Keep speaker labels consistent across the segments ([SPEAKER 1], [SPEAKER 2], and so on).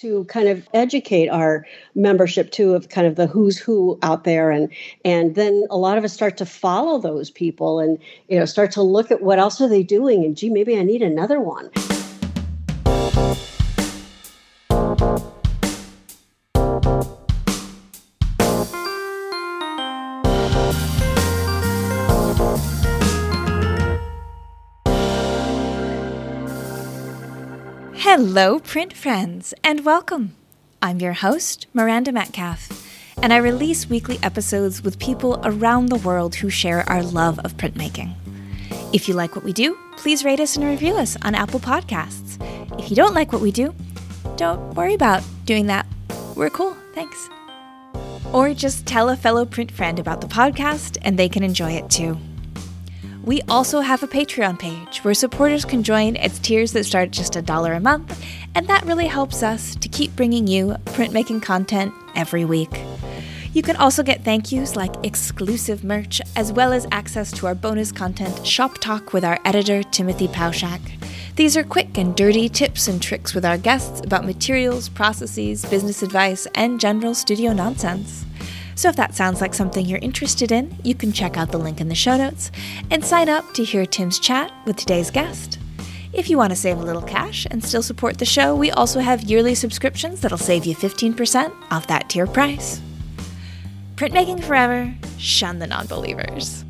[SPEAKER 1] to kind of educate our membership too of kind of the who's who out there and and then a lot of us start to follow those people and you know start to look at what else are they doing and gee maybe I need another one.
[SPEAKER 2] Hello, print friends, and welcome. I'm your host, Miranda Metcalf, and I release weekly episodes with people around the world who share our love of printmaking. If you like what we do, please rate us and review us on Apple Podcasts. If you don't like what we do, don't worry about doing that. We're cool, thanks. Or just tell a fellow print friend about the podcast and they can enjoy it too. We also have a Patreon page where supporters can join at tiers that start just a dollar a month, and that really helps us to keep bringing you printmaking content every week. You can also get thank yous like exclusive merch, as well as access to our bonus content, Shop Talk with our editor, Timothy Pauschak. These are quick and dirty tips and tricks with our guests about materials, processes, business advice, and general studio nonsense. So if that sounds like something you're interested in, you can check out the link in the show notes and sign up to hear Tim's chat with today's guest. If you want to save a little cash and still support the show, we also have yearly subscriptions that'll save you 15% off that tier price. Printmaking forever, shun the non-believers.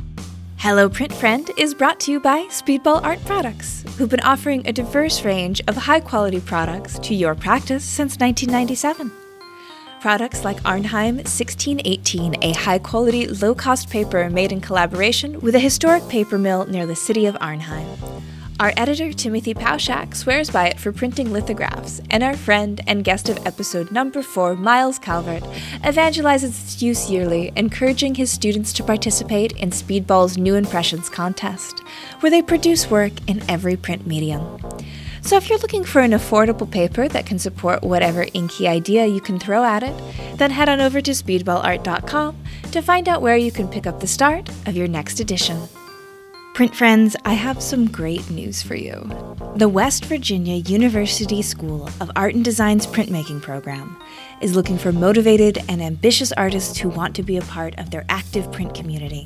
[SPEAKER 2] Hello Print Friend is brought to you by Speedball Art Products, who've been offering a diverse range of high quality products to your practice since 1997. Products like Arnhem 1618, a high quality, low cost paper made in collaboration with a historic paper mill near the city of Arnhem. Our editor, Timothy Pauschak, swears by it for printing lithographs, and our friend and guest of episode number 4, Miles Calvert, evangelizes its use yearly, encouraging his students to participate in Speedball's New Impressions contest, where they produce work in every print medium. So if you're looking for an affordable paper that can support whatever inky idea you can throw at it, then head on over to speedballart.com to find out where you can pick up the start of your next edition. Print friends, I have some great news for you. The West Virginia University School of Art and Design's printmaking program is looking for motivated and ambitious artists who want to be a part of their active print community.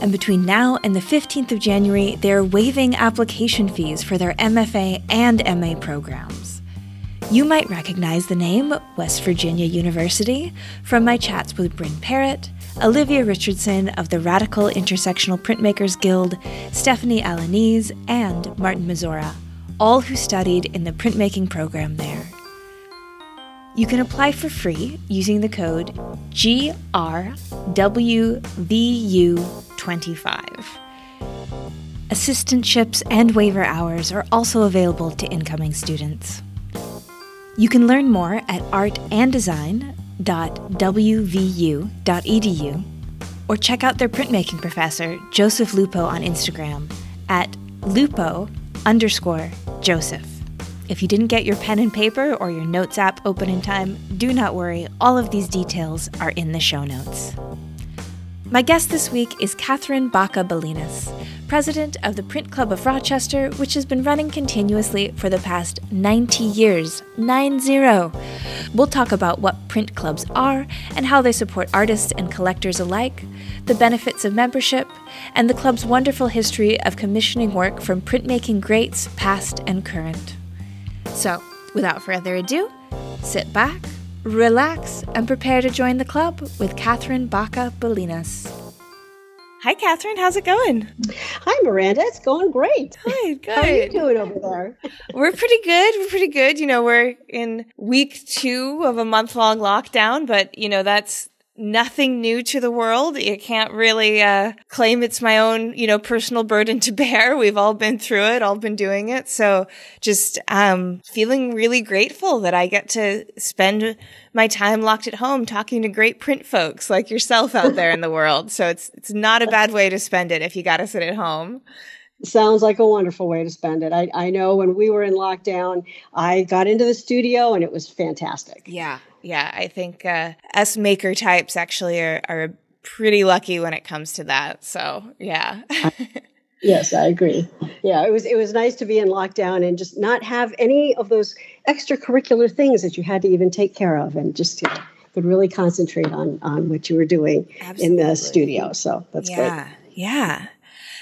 [SPEAKER 2] And between now and the 15th of January, they're waiving application fees for their MFA and MA programs. You might recognize the name West Virginia University from my chats with Bryn Parrott, Olivia Richardson of the Radical Intersectional Printmakers Guild, Stephanie Alaniz, and Martin Mazorra, all who studied in the printmaking program there. You can apply for free using the code GRWVU25. Assistantships and waiver hours are also available to incoming students. You can learn more at artanddesign.wvu.edu or check out their printmaking professor, Joseph Lupo, on Instagram at lupo underscore Joseph. If you didn't get your pen and paper or your notes app open in time, do not worry, all of these details are in the show notes. My guest this week is Catherine Baca Balinas, president of the Print Club of Rochester, which has been running continuously for the past 90 years. 9-0. We'll talk about what print clubs are and how they support artists and collectors alike, the benefits of membership, and the club's wonderful history of commissioning work from printmaking greats past and current. So, without further ado, sit back, relax, and prepare to join the club with Catherine Baca Balinas. Hi, Catherine. How's it going?
[SPEAKER 1] Hi, Miranda. It's going great.
[SPEAKER 2] Hi, good.
[SPEAKER 1] How are you doing over there?
[SPEAKER 2] we're pretty good. We're pretty good. You know, we're in week two of a month long lockdown, but you know, that's nothing new to the world. You can't really uh, claim it's my own, you know, personal burden to bear. We've all been through it, all been doing it. So just um, feeling really grateful that I get to spend my time locked at home talking to great print folks like yourself out there in the world. So it's it's not a bad way to spend it if you got to sit at home.
[SPEAKER 1] Sounds like a wonderful way to spend it. I, I know when we were in lockdown, I got into the studio and it was fantastic.
[SPEAKER 2] Yeah, yeah. I think uh, us maker types actually are, are pretty lucky when it comes to that. So, yeah.
[SPEAKER 1] yes, I agree. Yeah, it was it was nice to be in lockdown and just not have any of those extracurricular things that you had to even take care of and just you know, could really concentrate on on what you were doing Absolutely. in the studio. So that's
[SPEAKER 2] yeah,
[SPEAKER 1] great.
[SPEAKER 2] Yeah.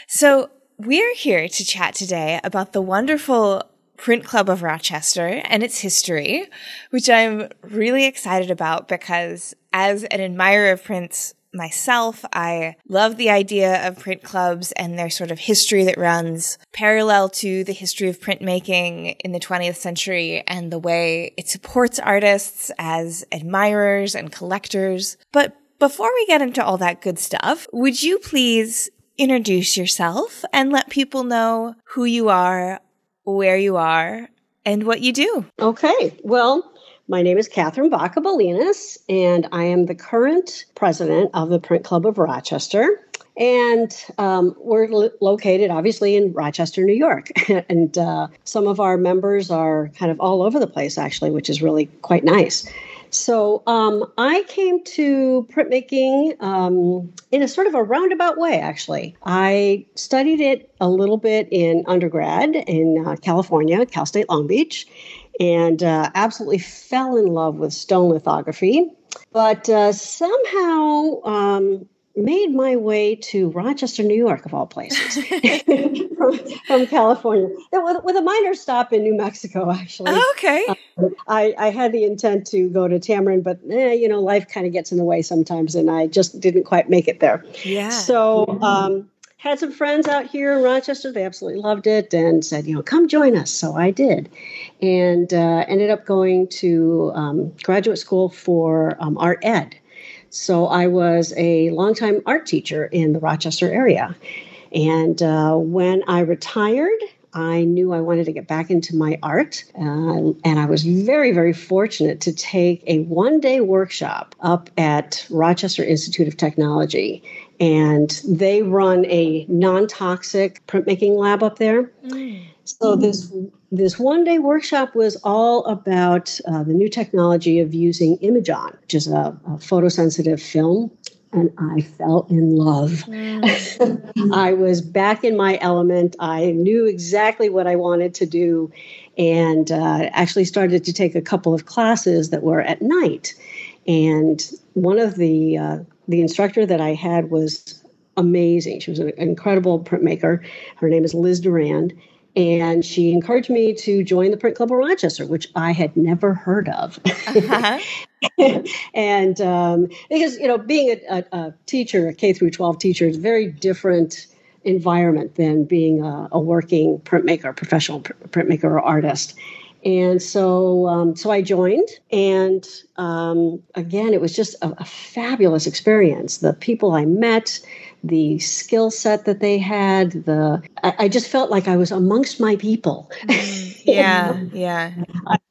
[SPEAKER 2] So we're here to chat today about the wonderful Print Club of Rochester and its history, which I'm really excited about because as an admirer of prints myself, I love the idea of print clubs and their sort of history that runs parallel to the history of printmaking in the 20th century and the way it supports artists as admirers and collectors. But before we get into all that good stuff, would you please introduce yourself and let people know who you are, where you are, and what you do.
[SPEAKER 1] Okay. Well, my name is Catherine Baca Bolinas, and I am the current president of the Print Club of Rochester. And um, we're lo- located obviously in Rochester, New York. and uh, some of our members are kind of all over the place, actually, which is really quite nice. So um, I came to printmaking um, in a sort of a roundabout way, actually. I studied it a little bit in undergrad in uh, California, Cal State Long Beach, and uh, absolutely fell in love with stone lithography. But uh, somehow um, made my way to Rochester, New York, of all places, from, from, California, with, with, a minor stop in New Mexico, actually.
[SPEAKER 2] Oh, okay.
[SPEAKER 1] Um, I, I, had the intent to go to Tamarind, but eh, you know, life kind of gets in the way sometimes, and I just didn't quite make it there.
[SPEAKER 2] Yeah.
[SPEAKER 1] So, um, had some friends out here in Rochester. They absolutely loved it and said, you know, come join us. So I did, and uh, ended up going to um, graduate school for um, art ed so I was a longtime art teacher in the Rochester area. And uh, when I retired, I knew I wanted to get back into my art. Uh, and I was very, very fortunate to take a one day workshop up at Rochester Institute of Technology. And they run a non toxic printmaking lab up there. Mm. So this this one day workshop was all about uh, the new technology of using ImageOn, which is a, a photosensitive film. And I fell in love. Mm. I was back in my element. I knew exactly what I wanted to do, and uh, actually started to take a couple of classes that were at night. And one of the uh, the instructor that I had was amazing. She was an incredible printmaker. Her name is Liz Durand and she encouraged me to join the Print Club of Rochester, which I had never heard of. Uh-huh. and um, because you know, being a, a, a, teacher, a K through 12 teacher, is a very different environment than being a, a working printmaker, professional pr- printmaker or artist. And so, um, so I joined, and um, again, it was just a, a fabulous experience. The people I met, the skill set that they had the I, I, just felt like i was amongst my people.
[SPEAKER 2] Mm, yeah yeah.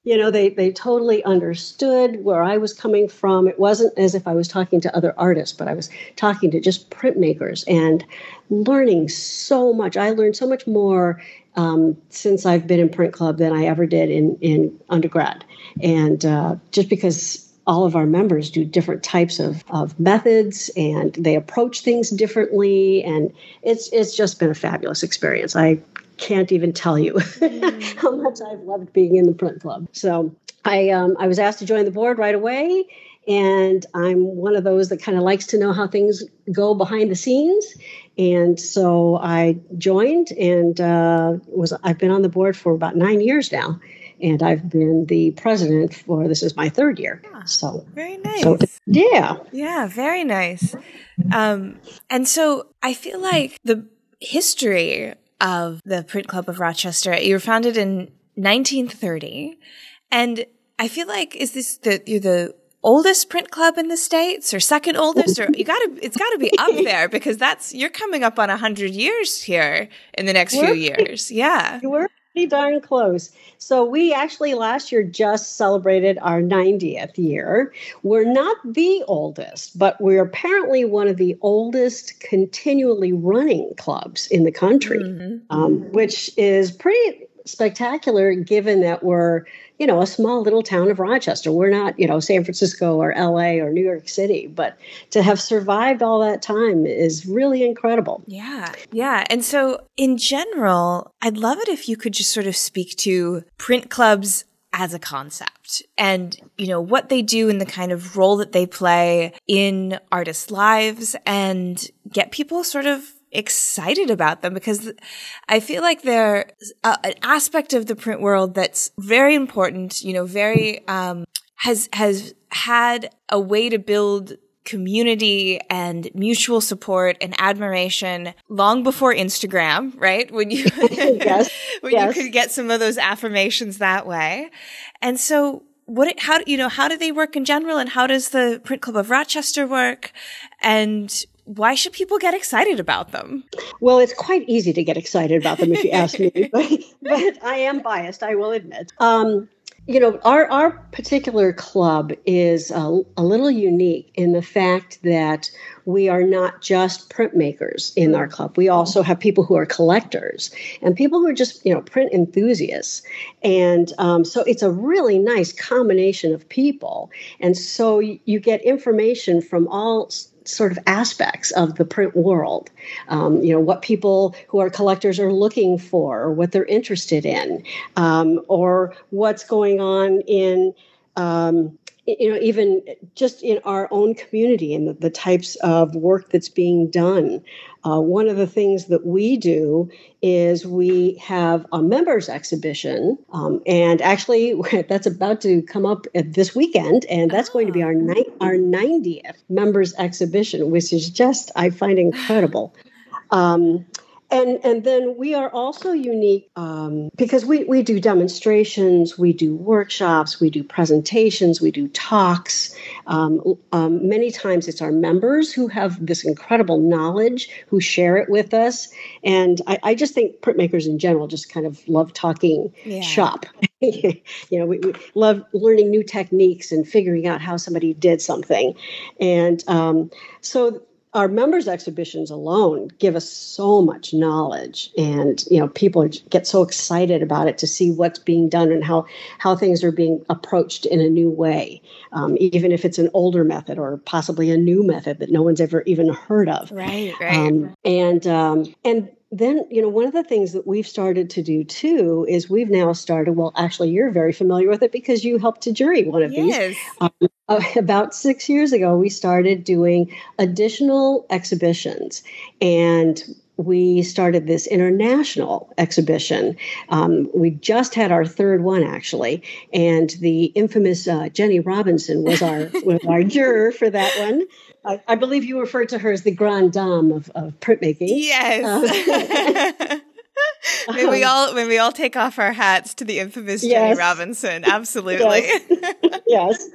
[SPEAKER 1] You know they they totally understood where i was coming from. It wasn't as if i was talking to other artists but i was talking to just printmakers and learning so much. I learned so much more um, since i've been in print club than i ever did in in undergrad. And uh, just because all of our members do different types of, of methods and they approach things differently. And it's it's just been a fabulous experience. I can't even tell you how much i've loved being in the print club. So i um, i was asked to join the board right away. And i'm one of those that kind of likes to know how things go behind the scenes. And so i joined and uh, was i've been on the board for about nine years now and I've been the president for this is my third year. Yeah, so
[SPEAKER 2] very nice.
[SPEAKER 1] So, yeah,
[SPEAKER 2] yeah, very nice. Um, and so I feel like the history of the Print Club of Rochester. You were founded in 1930, and I feel like is this the you're the oldest print club in the states or second oldest or you gotta it's gotta be up there because that's you're coming up on a hundred years here in the next few years yeah
[SPEAKER 1] we're pretty darn close. So we actually last year just celebrated our 90th year. We're not the oldest, but we're apparently one of the oldest continually running clubs in the country, mm-hmm. um, which is pretty spectacular given that we're you know, a small little town of Rochester. We're not, you know, San Francisco or LA or New York City, but to have survived all that time is really incredible.
[SPEAKER 2] Yeah. Yeah. And so, in general, I'd love it if you could just sort of speak to print clubs as a concept and, you know, what they do and the kind of role that they play in artists' lives and get people sort of excited about them because I feel like they're uh, an aspect of the print world that's very important, you know, very, um, has, has had a way to build community and mutual support and admiration long before Instagram, right? When you, yes, when yes. you could get some of those affirmations that way. And so what, how, you know, how do they work in general and how does the Print Club of Rochester work? And why should people get excited about them?
[SPEAKER 1] Well, it's quite easy to get excited about them if you ask me, but, but I am biased, I will admit. Um, you know, our, our particular club is a, a, little unique in the fact that we are not just printmakers in our club. We also have people who are collectors and people who are just, you know, print enthusiasts. And um, so it's a really nice combination of people. And so you get information from all sort of aspects of the print world. Um, you know, what people who are collectors are looking for, or what they're interested in, um, or what's going on in um, you know, even just in our own community and the, the types of work that's being done. Uh, one of the things that we do is we have a members exhibition, um, and actually that's about to come up this weekend, and that's oh. going to be our ni- our 90th members exhibition, which is just I find incredible. Um, and and then we are also unique um, because we we do demonstrations, we do workshops, we do presentations, we do talks. Um, um, many times it's our members who have this incredible knowledge who share it with us, and I, I just think printmakers in general just kind of love talking yeah. shop. you know, we, we, love learning new techniques and figuring out how somebody did something, and um, so our members exhibitions alone give us so much knowledge and you know people get so excited about it to see what's being done and how how things are being approached in a new way um, even if it's an older method or possibly a new method that no one's ever even heard of.
[SPEAKER 2] Right right. Um,
[SPEAKER 1] and um, and then you know one of the things that we've started to do too is we've now started well actually you're very familiar with it because you helped to jury one of yes. these um, about six years ago we started doing additional exhibitions and we started this international exhibition. Um, we just had our third one actually, and the infamous uh, Jenny Robinson was our was our juror for that one. I, I, believe you referred to her as the grande dame of, of printmaking.
[SPEAKER 2] Yes. Uh, May we all when we all take off our hats to the infamous Jenny yes. Robinson. Absolutely.
[SPEAKER 1] Yes. yes.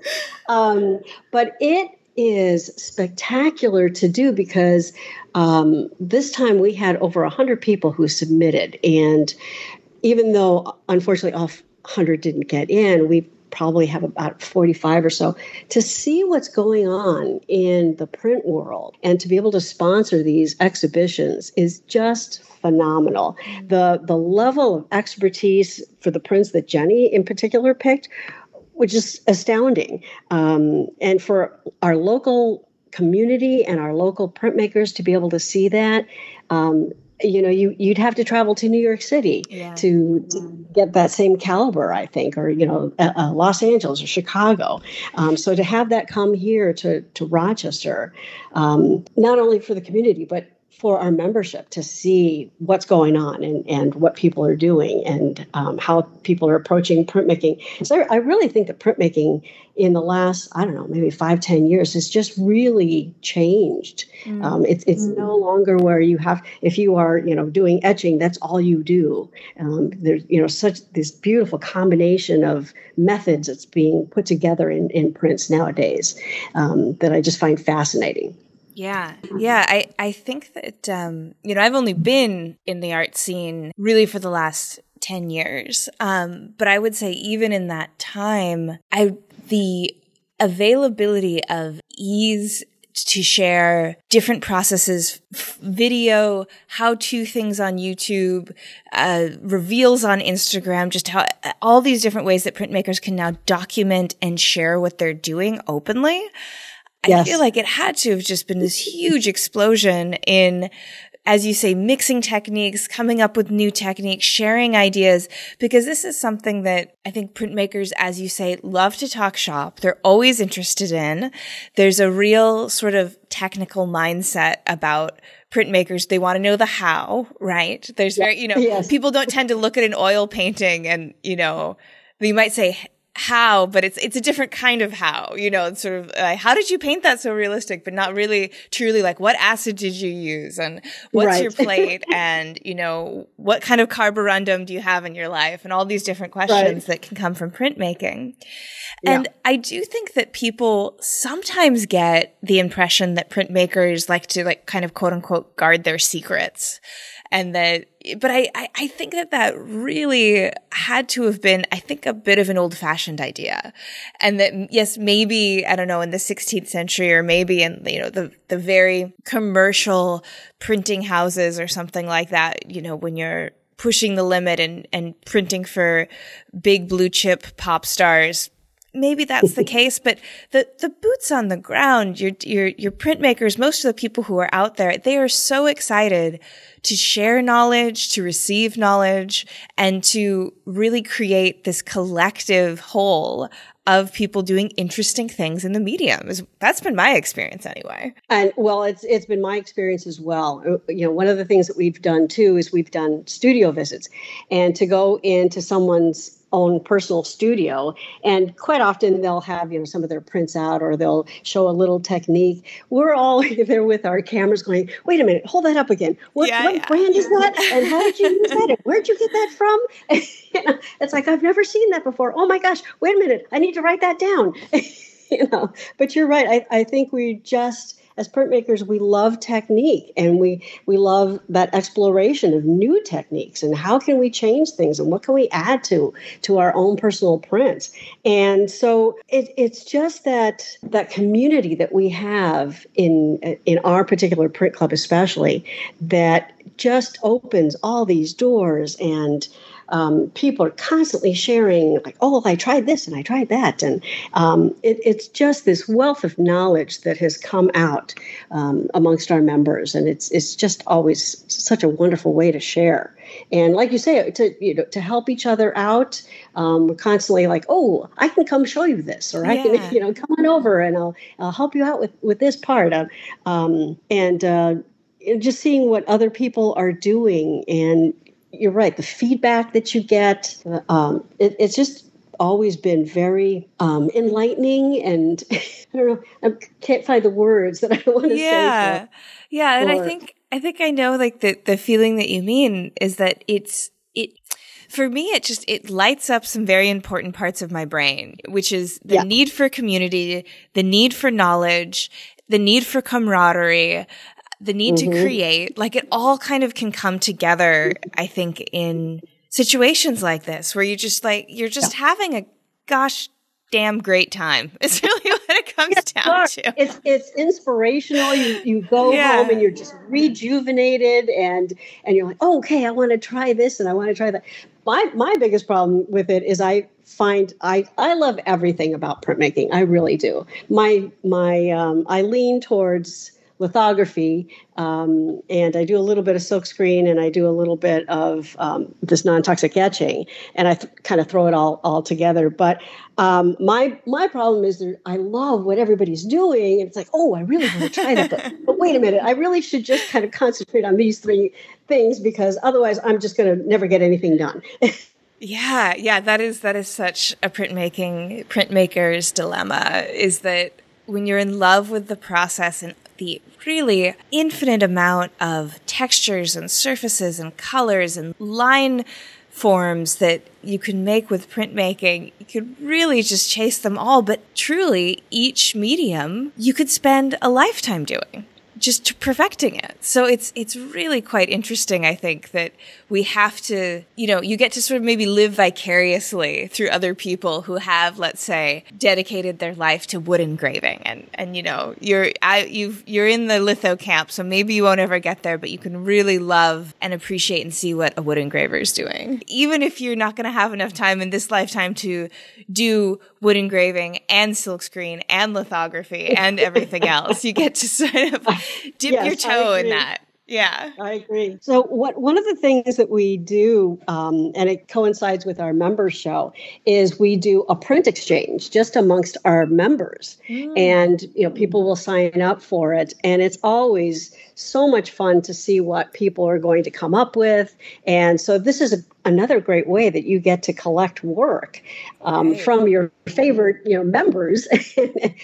[SPEAKER 1] Um, but it is spectacular to do because um, this time we had over 100 people who submitted. And even though, unfortunately, all 100 didn't get in, we probably have about 45 or so to see what's going on in the print world and to be able to sponsor these exhibitions is just phenomenal mm-hmm. the the level of expertise for the prints that jenny in particular picked which is astounding um, and for our local community and our local printmakers to be able to see that um, you know you you'd have to travel to New York City yeah. to, to, get that same caliber I think or you know uh, Los Angeles or Chicago um, so to have that come here to to Rochester um, not only for the community but for our membership to see what's going on and, and what people are doing and um, how people are approaching printmaking. So I really think that printmaking in the last, I don't know, maybe five, ten years has just really changed. Mm. Um, it's it's mm. no longer where you have, if you are, you know, doing etching, that's all you do. Um, there's, you know, such this beautiful combination of methods that's being put together in, in prints nowadays um, that I just find fascinating.
[SPEAKER 2] Yeah. Yeah. I, I think that, um, you know, I've only been in the art scene really for the last 10 years. Um, but I would say even in that time, I, the availability of ease to share different processes, video, how to things on YouTube, uh, reveals on Instagram, just how all these different ways that printmakers can now document and share what they're doing openly. Yes. I feel like it had to have just been this huge explosion in as you say, mixing techniques, coming up with new techniques, sharing ideas, because this is something that I think printmakers, as you say, love to talk shop. They're always interested in. There's a real sort of technical mindset about printmakers. They want to know the how, right? There's very, you know, yes. people don't tend to look at an oil painting and, you know, you might say, how, but it's it's a different kind of how. You know, it's sort of uh, how did you paint that so realistic, but not really truly like what acid did you use and what's right. your plate and you know what kind of carborundum do you have in your life and all these different questions right. that can come from printmaking. And yeah. I do think that people sometimes get the impression that printmakers like to like kind of quote unquote guard their secrets and that but I, I, I think that that really had to have been, I think, a bit of an old fashioned idea. And that, yes, maybe, I don't know, in the 16th century or maybe in, you know, the, the very commercial printing houses or something like that, you know, when you're pushing the limit and, and printing for big blue chip pop stars, maybe that's the case, but the, the boots on the ground, your, your, your printmakers, most of the people who are out there, they are so excited to share knowledge, to receive knowledge, and to really create this collective whole of people doing interesting things in the medium. That's been my experience anyway.
[SPEAKER 1] And well, it's it's been my experience as well. Uh, you know, one of the things that we've done too is we've done studio visits, and to go into someone's own personal studio. And quite often they'll have you know some of their prints out or they'll show a little technique. We're all there with our cameras going wait a minute hold that up again. What, yeah, what yeah. brand is that? And how did you use that? And where'd you get that from? You know, it's like i've never seen that before. Oh my gosh wait a minute i need to write that down. You know but you're right. I, I think we just as printmakers, we love technique and we we love that exploration of new techniques and how can we change things and what can we add to to our own personal prints. And so it, it's just that that community that we have in in our particular print club, especially, that just opens all these doors and um, people are constantly sharing, like, oh, I tried this and I tried that. And um, it, it's just this wealth of knowledge that has come out um, amongst our members. And it's, it's just always such a wonderful way to share. And like you say, to, you know, to help each other out, um, we're constantly like, oh, I can come show you this, or I yeah. can, you know, come on over and I'll, I'll help you out with, with this part. Um, and, uh, just seeing what other people are doing and you're right. The feedback that you get, um, it, it's just always been very um, enlightening, and I don't know. I can't find the words that I want to
[SPEAKER 2] yeah. say. Yeah, yeah, and I think I think I know like the the feeling that you mean is that it's it for me it just it lights up some very important parts of my brain which is the yeah. need for community the need for knowledge the need for camaraderie the need mm-hmm. to create, like it all kind of can come together, I think, in situations like this where you're just like, you're just yeah. having a gosh damn great time. It's really what it comes yeah, down to.
[SPEAKER 1] It's it's inspirational. You you go yeah. home and you're just rejuvenated and and you're like, oh, okay, I want to try this and I want to try that. My my biggest problem with it is I find I I love everything about printmaking. I really do. My my um, I lean towards lithography, um, and I do a little bit of silkscreen, and I do a little bit of um, this non-toxic etching, and I th- kind of throw it all all together. But um, my my problem is that I love what everybody's doing, and it's like, oh, I really want to try that, but, but wait a minute, I really should just kind of concentrate on these three things because otherwise, I'm just going to never get anything done.
[SPEAKER 2] yeah, yeah, that is that is such a printmaking printmaker's dilemma. Is that when you're in love with the process and the really infinite amount of textures and surfaces and colors and line forms that you can make with printmaking, you could really just chase them all. But truly, each medium you could spend a lifetime doing just perfecting it. So it's it's really quite interesting I think that we have to, you know, you get to sort of maybe live vicariously through other people who have let's say dedicated their life to wood engraving and and you know, you're I you've you're in the litho camp so maybe you won't ever get there but you can really love and appreciate and see what a wood engraver is doing. Even if you're not going to have enough time in this lifetime to do wood engraving and silkscreen and lithography and everything else, you get to sort of dip yes, your toe in that. Yeah,
[SPEAKER 1] I agree. So, what one of the things that we do, um, and it coincides with our members show, is we do a print exchange just amongst our members, mm. and you know people will sign up for it, and it's always so much fun to see what people are going to come up with, and so this is a, another great way that you get to collect work um, right. from your favorite you know members and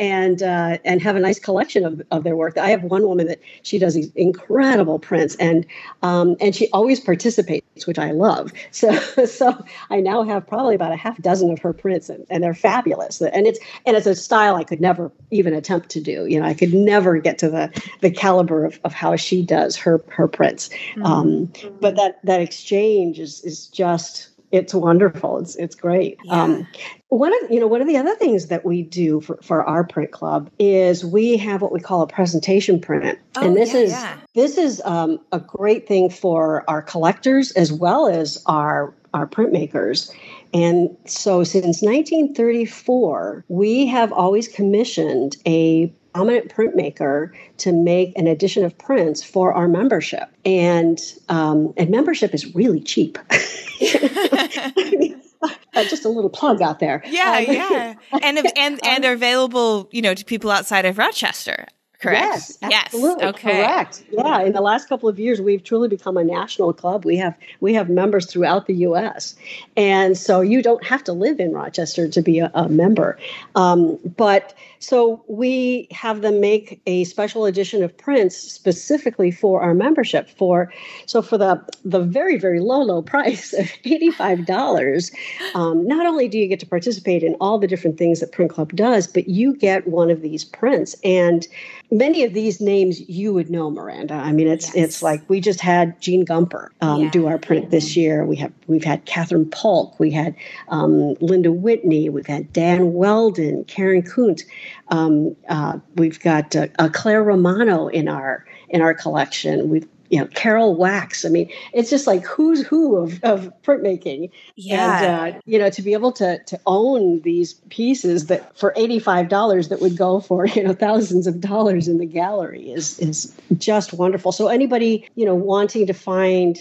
[SPEAKER 1] uh, and have a nice collection of, of their work. I have one woman that she does these incredible prints, and um, and she always participates, which I love. So so I now have probably about a half dozen of her prints, and, and they're fabulous. And it's and it's a style I could never even attempt to do. You know, I could never get to the the caliber of, of how she does her her prints. Mm-hmm. Um, but that that exchange is is just it's wonderful. It's it's great. Yeah. Um, one of you know one of the other things that we do for, for our print club is we have what we call a presentation print, oh, and this yeah, is yeah. this is um, a great thing for our collectors as well as our our printmakers. And so since 1934, we have always commissioned a prominent printmaker to make an edition of prints for our membership. And um, and membership is really cheap. Just a little plug out there.
[SPEAKER 2] Yeah, um, yeah, and and and are available, you know, to people outside of Rochester. Correct.
[SPEAKER 1] Yes, absolutely. Yes. Okay. Correct. Yeah. In the last couple of years, we've truly become a national club. We have we have members throughout the U.S. And so you don't have to live in Rochester to be a, a member. Um, but so we have them make a special edition of prints specifically for our membership. For so for the the very very low low price of eighty five dollars, um, not only do you get to participate in all the different things that Print Club does, but you get one of these prints and many of these names you would know miranda i mean it's yes. it's like we just had jean gumpper um, yeah. do our print this year we have we've had kathryn polk we had um, linda whitney we've had dan welden karen kunc um, uh, we've got uh, uh, clare romano in our in our collection we've you know Carol Wax. I mean, it's just like who's who of, of printmaking.
[SPEAKER 2] Yeah.
[SPEAKER 1] And uh, you know, to be able to to own these pieces that for eighty five dollars that would go for you know thousands of dollars in the gallery is is just wonderful. So anybody you know wanting to find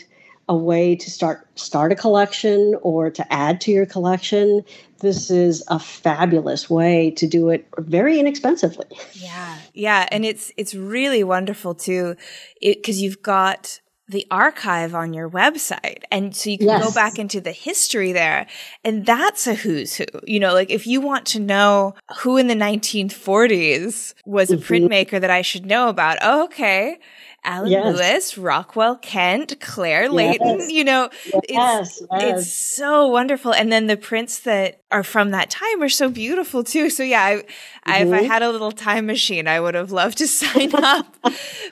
[SPEAKER 1] a way to start start a collection or to add to your collection this is a fabulous way to do it very inexpensively
[SPEAKER 2] yeah yeah and it's it's really wonderful too because you've got the archive on your website. And so you can yes. go back into the history there. And that's a who's who. You know, like if you want to know who in the 1940s was a mm-hmm. printmaker that I should know about, oh, okay. Alan yes. Lewis, Rockwell Kent, Claire. Yes. You know,
[SPEAKER 1] yes.
[SPEAKER 2] it's it's so wonderful. And then the prints that are from that time are so beautiful too. So yeah, I, mm-hmm. I, if I mm-hmm. had a little time machine, I would have loved to sign up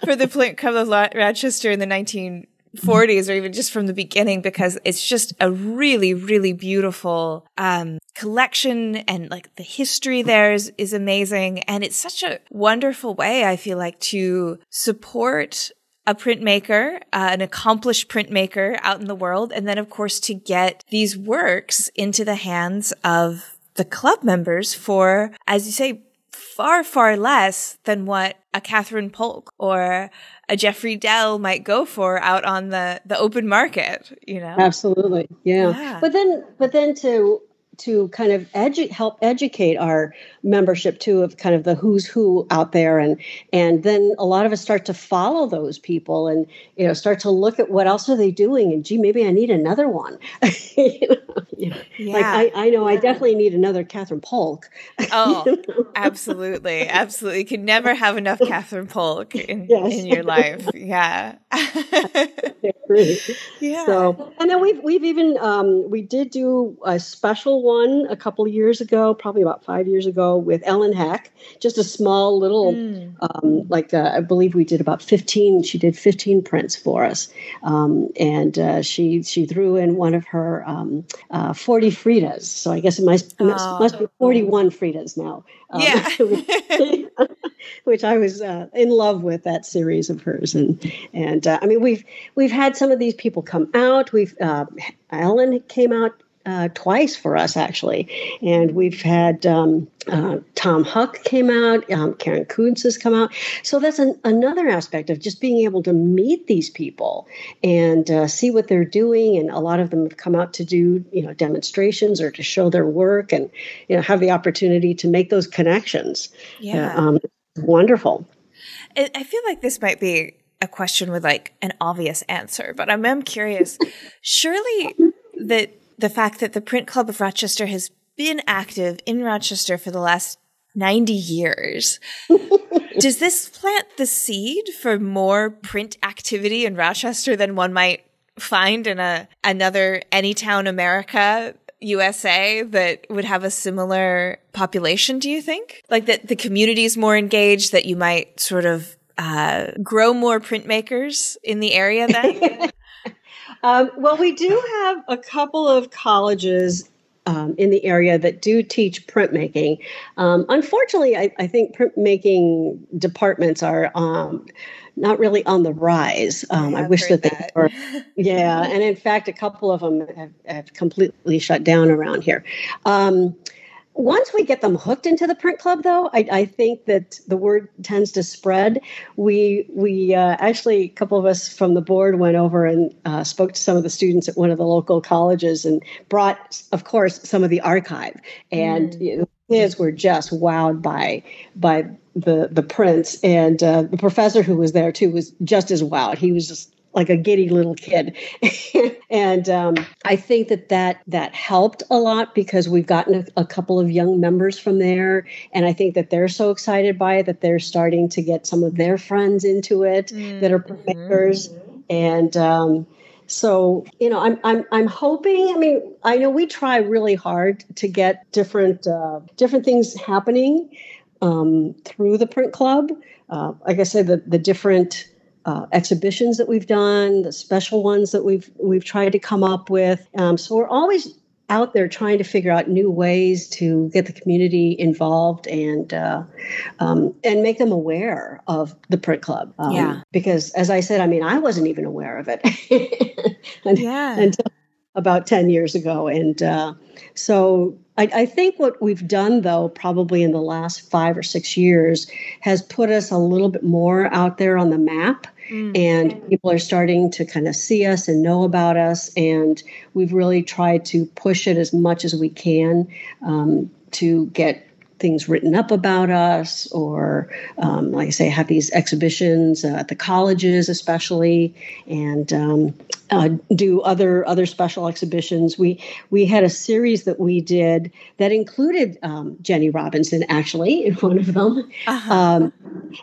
[SPEAKER 2] for the Print Club of Rochester in the 19- 40s or even just from the beginning because it's just a really really beautiful um, collection and like the history there is, is amazing. And it's such a wonderful way i feel like to support a printmaker, uh, an accomplished printmaker out in the world, and then of course to get these works into the hands of the club members for, as you say, far, far less than what a Kathryn Polk or a Jeffrey Dell might go for out on the the open market, you know.
[SPEAKER 1] Absolutely. Yeah. yeah. But then but then to to kind of edu- help educate our membership too of kind of the who's who out there. And and then a lot of us start to follow those people and you know start to look at what else are they doing? And gee maybe i need another one. You know, yeah. like I, I know i definitely need another kathryn polk.
[SPEAKER 2] Oh you know? absolutely. Absolutely. You can never have enough kathryn polk in, yes. in your life. Yeah.
[SPEAKER 1] Yeah. So and then we've we've even um, we did do a special one a couple years ago, probably about five years ago, with Ellen Heck, Just a small little, mm. um, like uh, I believe we did about fifteen. She did fifteen prints for us, um, and uh, she she threw in one of her um, uh, forty Fridas. So I guess it must oh. must, must, be forty one Fridas now.
[SPEAKER 2] Um, yeah.
[SPEAKER 1] which I was uh, in love with that series of hers, and and uh, I mean we've we've had some of these people come out. We've uh, Ellen came out uh, twice for us actually, and we've had um, uh, Tom Huck came out, um, Karen Kunc has come out. So that's an, another aspect of just being able to meet these people and uh, see what they're doing. And a lot of them have come out to do you know demonstrations or to show their work and you know have the opportunity to make those connections.
[SPEAKER 2] Yeah,
[SPEAKER 1] um, wonderful.
[SPEAKER 2] I feel like this might be a question with like an obvious answer, but I'm, I'm curious. Surely that the fact that the Print Club of Rochester has been active in Rochester for the last 90 years. Does this plant the seed for more print activity in Rochester than one might find in a another Anytown America USA that would have a similar population, do you think? Like that the community is more engaged, that you might sort of uh, grow more printmakers in the area then?
[SPEAKER 1] um, well, we do have a couple of colleges um, in the area that do teach printmaking. Um, unfortunately, I, I, think printmaking departments are um, not really on the rise. Um, I, I wish that, that, they were. yeah, and in fact, a couple of them have, have completely shut down around here. Once we get them hooked into the print club, though, I, I think that the word tends to spread. We we uh, actually a couple of us from the board went over and uh, spoke to some of the students at one of the local colleges and brought, of course, some of the archive. And mm. you know, kids were just wowed by by the the prints. And uh, the professor who was there too was just as wowed. He was just like a giddy little kid. and um, I think that, that that helped a lot because we've gotten a, a, couple of young members from there. And I think that they're so excited by it that they're starting to get some of their friends into it mm-hmm. that are makers. And um, so, you know, I'm, I'm, I'm hoping, I mean, I know we try really hard to get different, uh, different things happening um, through the print club. Uh, like I said, the, the different uh, exhibitions that we've done, the special ones that we've we've tried to come up with. Um, so we're always out there trying to figure out new ways to get the community involved and uh, um, and make them aware of the print club.
[SPEAKER 2] Um, yeah.
[SPEAKER 1] Because as I said, I mean, I wasn't even aware of it
[SPEAKER 2] yeah.
[SPEAKER 1] until about ten years ago, and uh, so I, I, think what we've done, though, probably in the last five or six years, has put us a little bit more out there on the map. Mm. And people are starting to kind of see us and know about us. And we've really tried to push it as much as we can um, to get things written up about us, or um, like I say, have these exhibitions uh, at the colleges, especially, and um, uh, do other other special exhibitions. We we had a series that we did that included um, Jenny Robinson actually in one of them. Uh-huh. Um,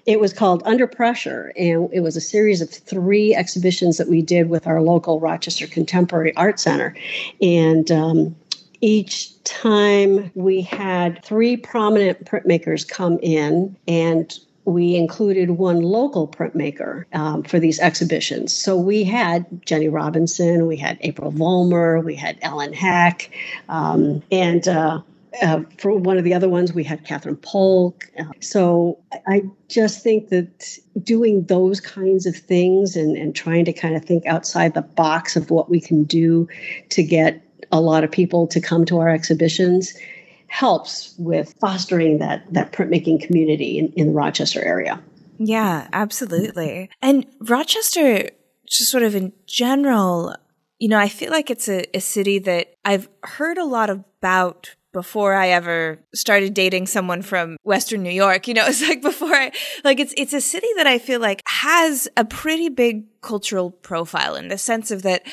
[SPEAKER 1] it was called Under Pressure, and it was a series of three exhibitions that we did with our local Rochester Contemporary Art Center, and um, each time we had three prominent printmakers come in and we included one local printmaker um, for these exhibitions. So we had Jenny Robinson, we had April Vollmer, we had Ellen Heck, um, and uh, uh, for one of the other ones, we had Kathryn Polk. So I just think that doing those kinds of things and, and trying to kind of think outside the box of what we can do to get a lot of people to come to our exhibitions helps with fostering that that printmaking community in, in the Rochester area.
[SPEAKER 2] Yeah, absolutely. And Rochester, just sort of in general, you know, I feel like it's a, a city that I've heard a lot about before I ever started dating someone from Western New York. You know, it's like before I, like it's, it's a city that I feel like has a pretty big cultural profile in the sense of that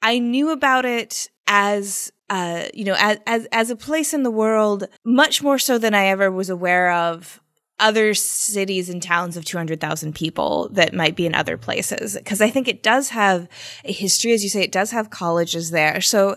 [SPEAKER 2] I knew about it as uh, you know, as, as as a place in the world, much more so than I ever was aware of other cities and towns of 200,000 people that might be in other places. Cause I think it does have a history, as you say, it does have colleges there. So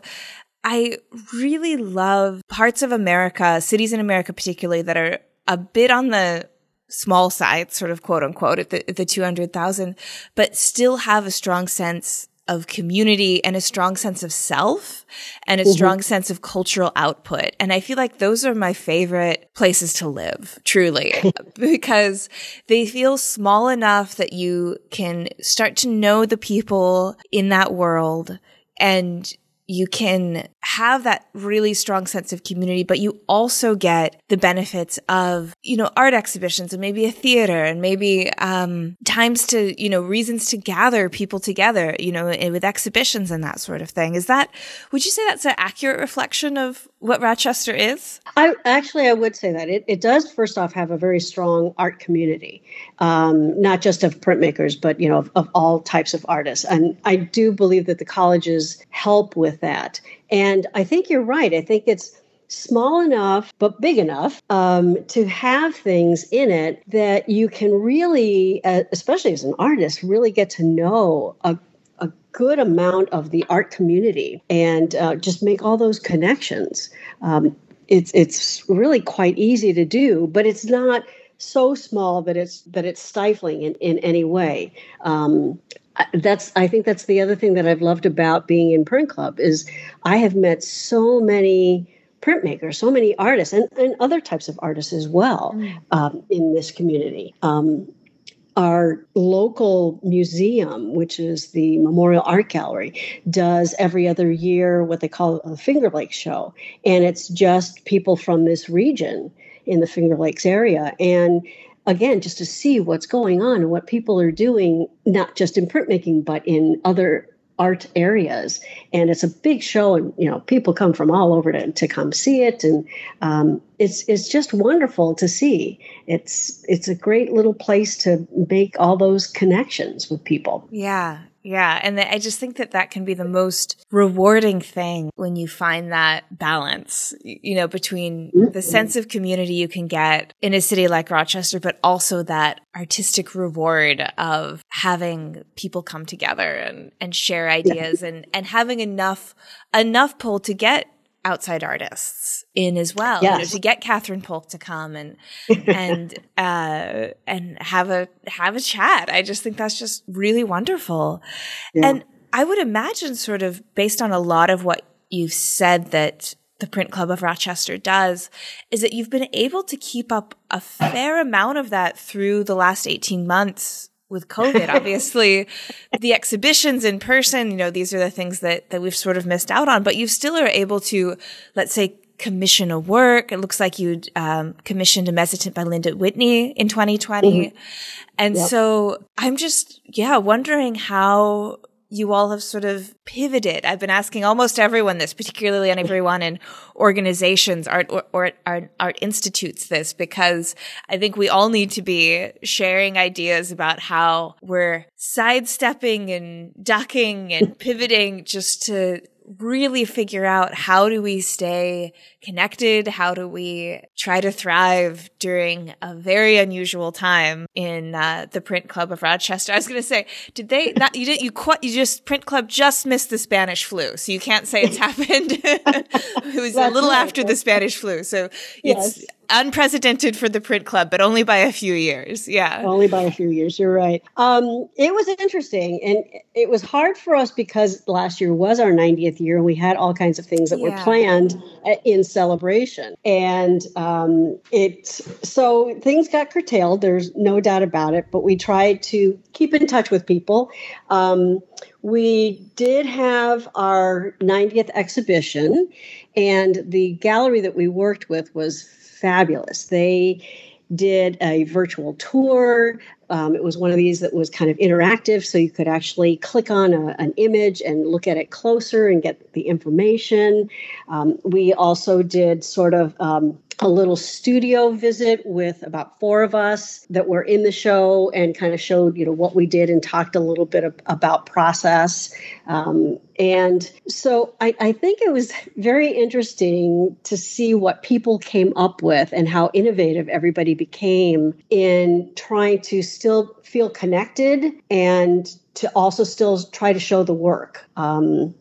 [SPEAKER 2] I really love parts of America, cities in America particularly, that are a bit on the small side, sort of quote unquote, at the, at the 200,000, but still have a strong sense of community and a strong sense of self and a mm-hmm. strong sense of cultural output. And I feel like those are my favorite places to live, truly, because they feel small enough that you can start to know the people in that world and you can have that really strong sense of community, but you also get the benefits of, you know, art exhibitions and maybe a theater and maybe, um, times to, you know, reasons to gather people together, you know, with exhibitions and that sort of thing. Is that, would you say that's an accurate reflection of what Rochester is?
[SPEAKER 1] I actually, I would say that it, it does first off have a very strong art community, um, not just of printmakers, but, you know, of, of all types of artists. And I do believe that the colleges help with that. And I think you're right. I think it's small enough but big enough um, to have things in it that you can really, uh, especially as an artist, really get to know a, a good amount of the art community and uh, just make all those connections. Um, it's it's really quite easy to do, but it's not so small that it's that it's stifling in, in any way. Um, that's I think that's the other thing that I've loved about being in Print Club is I have met so many printmakers, so many artists, and, and other types of artists as well mm. um, in this community. Um, our local museum, which is the Memorial Art Gallery, does every other year what they call a Finger Lakes show. And it's just people from this region in the Finger Lakes area. And again just to see what's going on and what people are doing not just in printmaking but in other art areas. And it's a big show and you know people come from all over to, to come see it. And um, it's it's just wonderful to see. It's it's a great little place to make all those connections with people.
[SPEAKER 2] Yeah yeah. And I just think that that can be the most rewarding thing when you find that balance, you know, between the mm-hmm. sense of community you can get in a city like Rochester, but also that artistic reward of having people come together and, and share ideas yeah. and, and having enough, enough pull to get outside artists in as well. Yes. You know, to get Kathryn Polk to come and and uh, and have a have a chat. I just think that's just really wonderful. Yeah. And I would imagine sort of based on a lot of what you've said that the Print Club of Rochester does is that you've been able to keep up a fair amount of that through the last 18 months with COVID. Obviously, the exhibitions in person, you know, these are the things that, that we've sort of missed out on, but you still are able to, let's say, commission a work. It looks like you um, commissioned a Mezzotint by Linda Whitney in 2020. Mm-hmm. And yep. so I'm just, yeah, wondering how you all have sort of pivoted. I've been asking almost everyone this, particularly on everyone in organizations, art or, or art, art institutes this, because I think we all need to be sharing ideas about how we're sidestepping and ducking and pivoting just to really figure out how do we stay connected? How do we try to thrive during a very unusual time in uh, the Print Club of Rochester? I was going to say, did they not, you didn't, you quite, you just, Print Club just missed the Spanish flu. So you can't say it's happened. it was That's a little right, after the Spanish flu. So yes. it's, unprecedented for the print club, but only by a few years. Yeah.
[SPEAKER 1] Only by a few years. You're right. Um, it was interesting. And it was hard for us because last year was our 90th year and we had all kinds of things that yeah. were planned uh, in celebration. And um, it, so things got curtailed. There's no doubt about it. But we tried to keep in touch with people. Um, we did have our 90th exhibition, and the gallery that we worked with was fabulous. They did a virtual tour. Um, it was one of these that was kind of interactive, so you could actually click on a, an image and look at it closer and get the information. Um, we also did sort of um, a little studio visit with about four of us that were in the show and kind of showed you know what we did and talked a little bit of, about process. Um, and so I, I think it was very interesting to see what people came up with and how innovative everybody became in trying to still feel connected and to also still try to show the work. Um,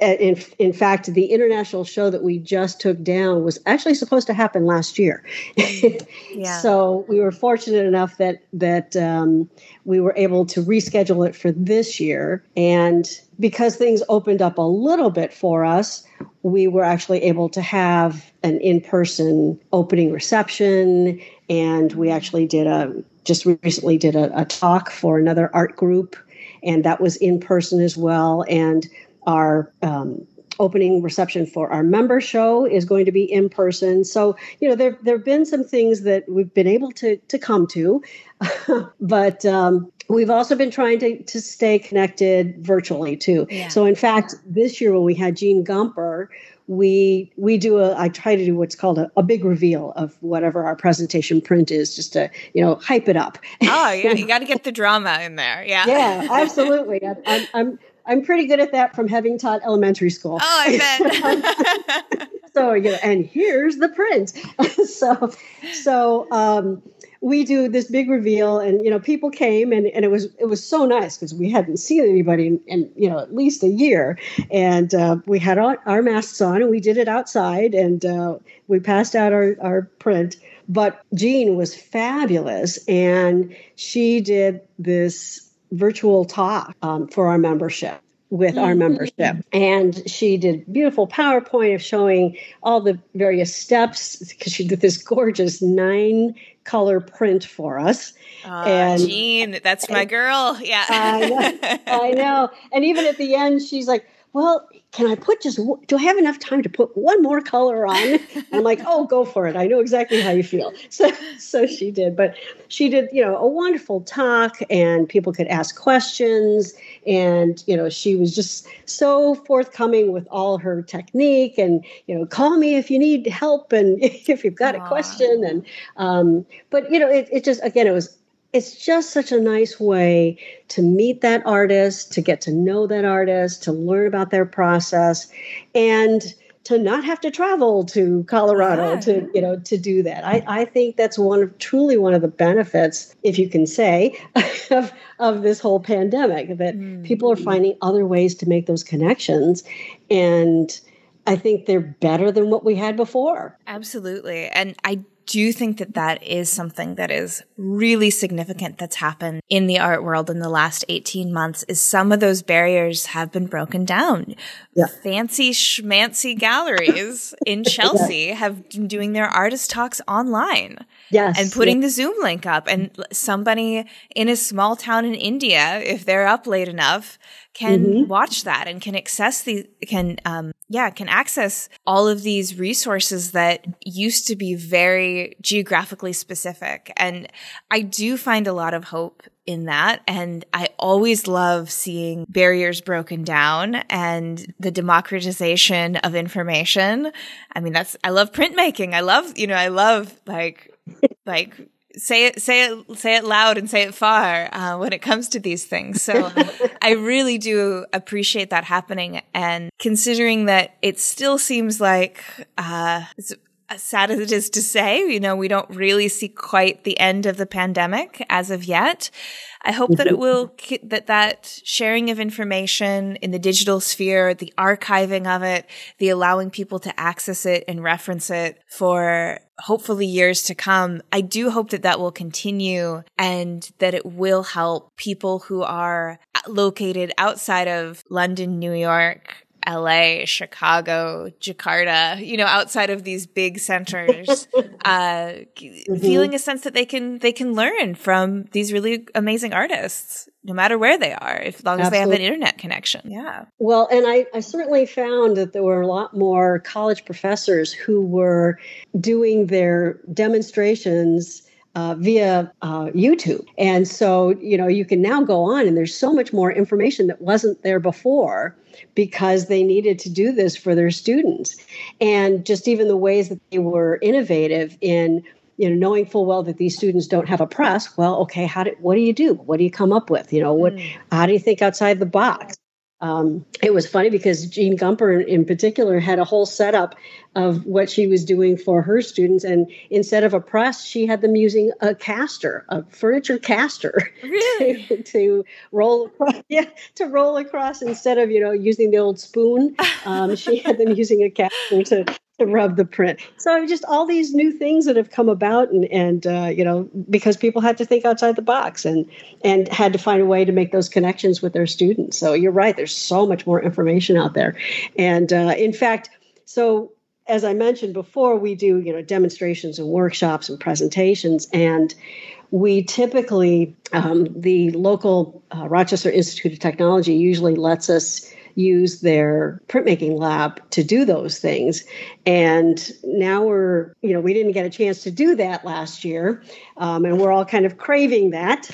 [SPEAKER 1] in, in fact, the international show that we just took down was actually supposed to happen last year. yeah. So we were fortunate enough that that um, we were able to reschedule it for this year, and because things opened up a little bit for us, we were actually able to have an in-person opening reception, and we actually did a just recently did a, a talk for another art group and that was in person as well and our um, opening reception for our member show is going to be in person. So, you know, there there have been some things that we've been able to to come to, but um, we've also been trying to to stay connected virtually too. Yeah. So, in fact, this year when we had Jean Gumpper we we do a i try to do what's called a, a, big reveal of whatever our presentation print is just to you know hype it up
[SPEAKER 2] oh yeah you got to get the drama in there yeah
[SPEAKER 1] yeah absolutely I'm, I'm i'm pretty good at that from having taught elementary school.
[SPEAKER 2] Oh i
[SPEAKER 1] bet. So you know and here's the print. So so um we do this big reveal and you know people came and, and it was it was so nice because we hadn't seen anybody in, in, you know at least a year. And uh, we had our, our, masks on and we did it outside and uh, we passed out our, our print. But jean was fabulous and she did this virtual talk um, for our membership with our mm-hmm. membership. And she did beautiful PowerPoint of showing all the various steps because she did this gorgeous nine color print for us.
[SPEAKER 2] Uh, and Jean, that's my girl. Yeah.
[SPEAKER 1] I know. I know. And even at the end, she's like, well, can I put just, do I have enough time to put one more color on? I'm like, oh, go for it. I know exactly how you feel. So, so she did, but she did, you know, a wonderful talk and people could ask questions. And, you know, she was just so forthcoming with all her technique and, you know, call me if you need help and if you've got Aww. a question. And, um, but, you know, it, it just, again, it was it's just such a nice way to meet that artist, to get to know that artist, to learn about their process, and to not have to travel to Colorado yeah. to you know to do that. I, I think that's one of truly one of the benefits, if you can say, of of this whole pandemic that mm. people are finding other ways to make those connections, and I think they're better than what we had before.
[SPEAKER 2] Absolutely, and I do you think that that is something that is really significant that's happened in the art world in the last 18 months is some of those barriers have been broken down. Yeah. Fancy schmancy galleries in Chelsea yeah. have been doing their artist talks online.
[SPEAKER 1] Yes.
[SPEAKER 2] And putting the Zoom link up and somebody in a small town in India, if they're up late enough, can mm-hmm. watch that and can access the can um yeah can access all of these resources that used to be very geographically specific. And i do find a lot of hope in that. And i always love seeing barriers broken down and the democratization of information. I mean that's i love printmaking. I love you know i love like like say it say it say it loud and say it far uh, when it comes to these things. So i really do appreciate that happening. And considering that it still seems like uh, as sad as it is to say, you know, we don't really see quite the end of the pandemic as of yet. I hope that it mm-hmm. will, that that sharing of information in the digital sphere, the archiving of it, the allowing people to access it and reference it for hopefully years to come. I do hope that that will continue and that it will help people who are located outside of London, New York, LA, Chicago, Jakarta, you know, outside of these big centers, uh, mm-hmm. feeling a sense that they can, they can learn from these really amazing artists, no matter where they are, as long as they have an internet connection. Yeah.
[SPEAKER 1] Well, and I, I certainly found that there were a lot more college professors who were doing their demonstrations uh, via uh, YouTube. And so, you know, you can now go on and there's so much more information that wasn't there before because they needed to do this for their students. And just even the ways that they were innovative in you know knowing full well that these students don't have a press well okay how do what do you do what do you come up with you know what mm. how do you think outside the box um, it was funny because Jean Gumpper in particular had a whole setup of what she was doing for her students. And instead of a press, she had them using a caster, a furniture caster
[SPEAKER 2] really?
[SPEAKER 1] to, to, roll across, yeah, to roll across instead of, you know, using the old spoon. Um, she had them using a caster to, to rub the print. So just all these new things that have come about, and and uh, you know because people had to think outside the box and and had to find a way to make those connections with their students. So you're right. There's so much more information out there, and uh, in fact, so as I mentioned before, we do you know demonstrations and workshops and presentations, and we typically um, the local uh, Rochester Institute of Technology usually lets us use their printmaking lab to do those things. And now we're, you know, we didn't get a chance to do that last year. Um, and we're all kind of craving that.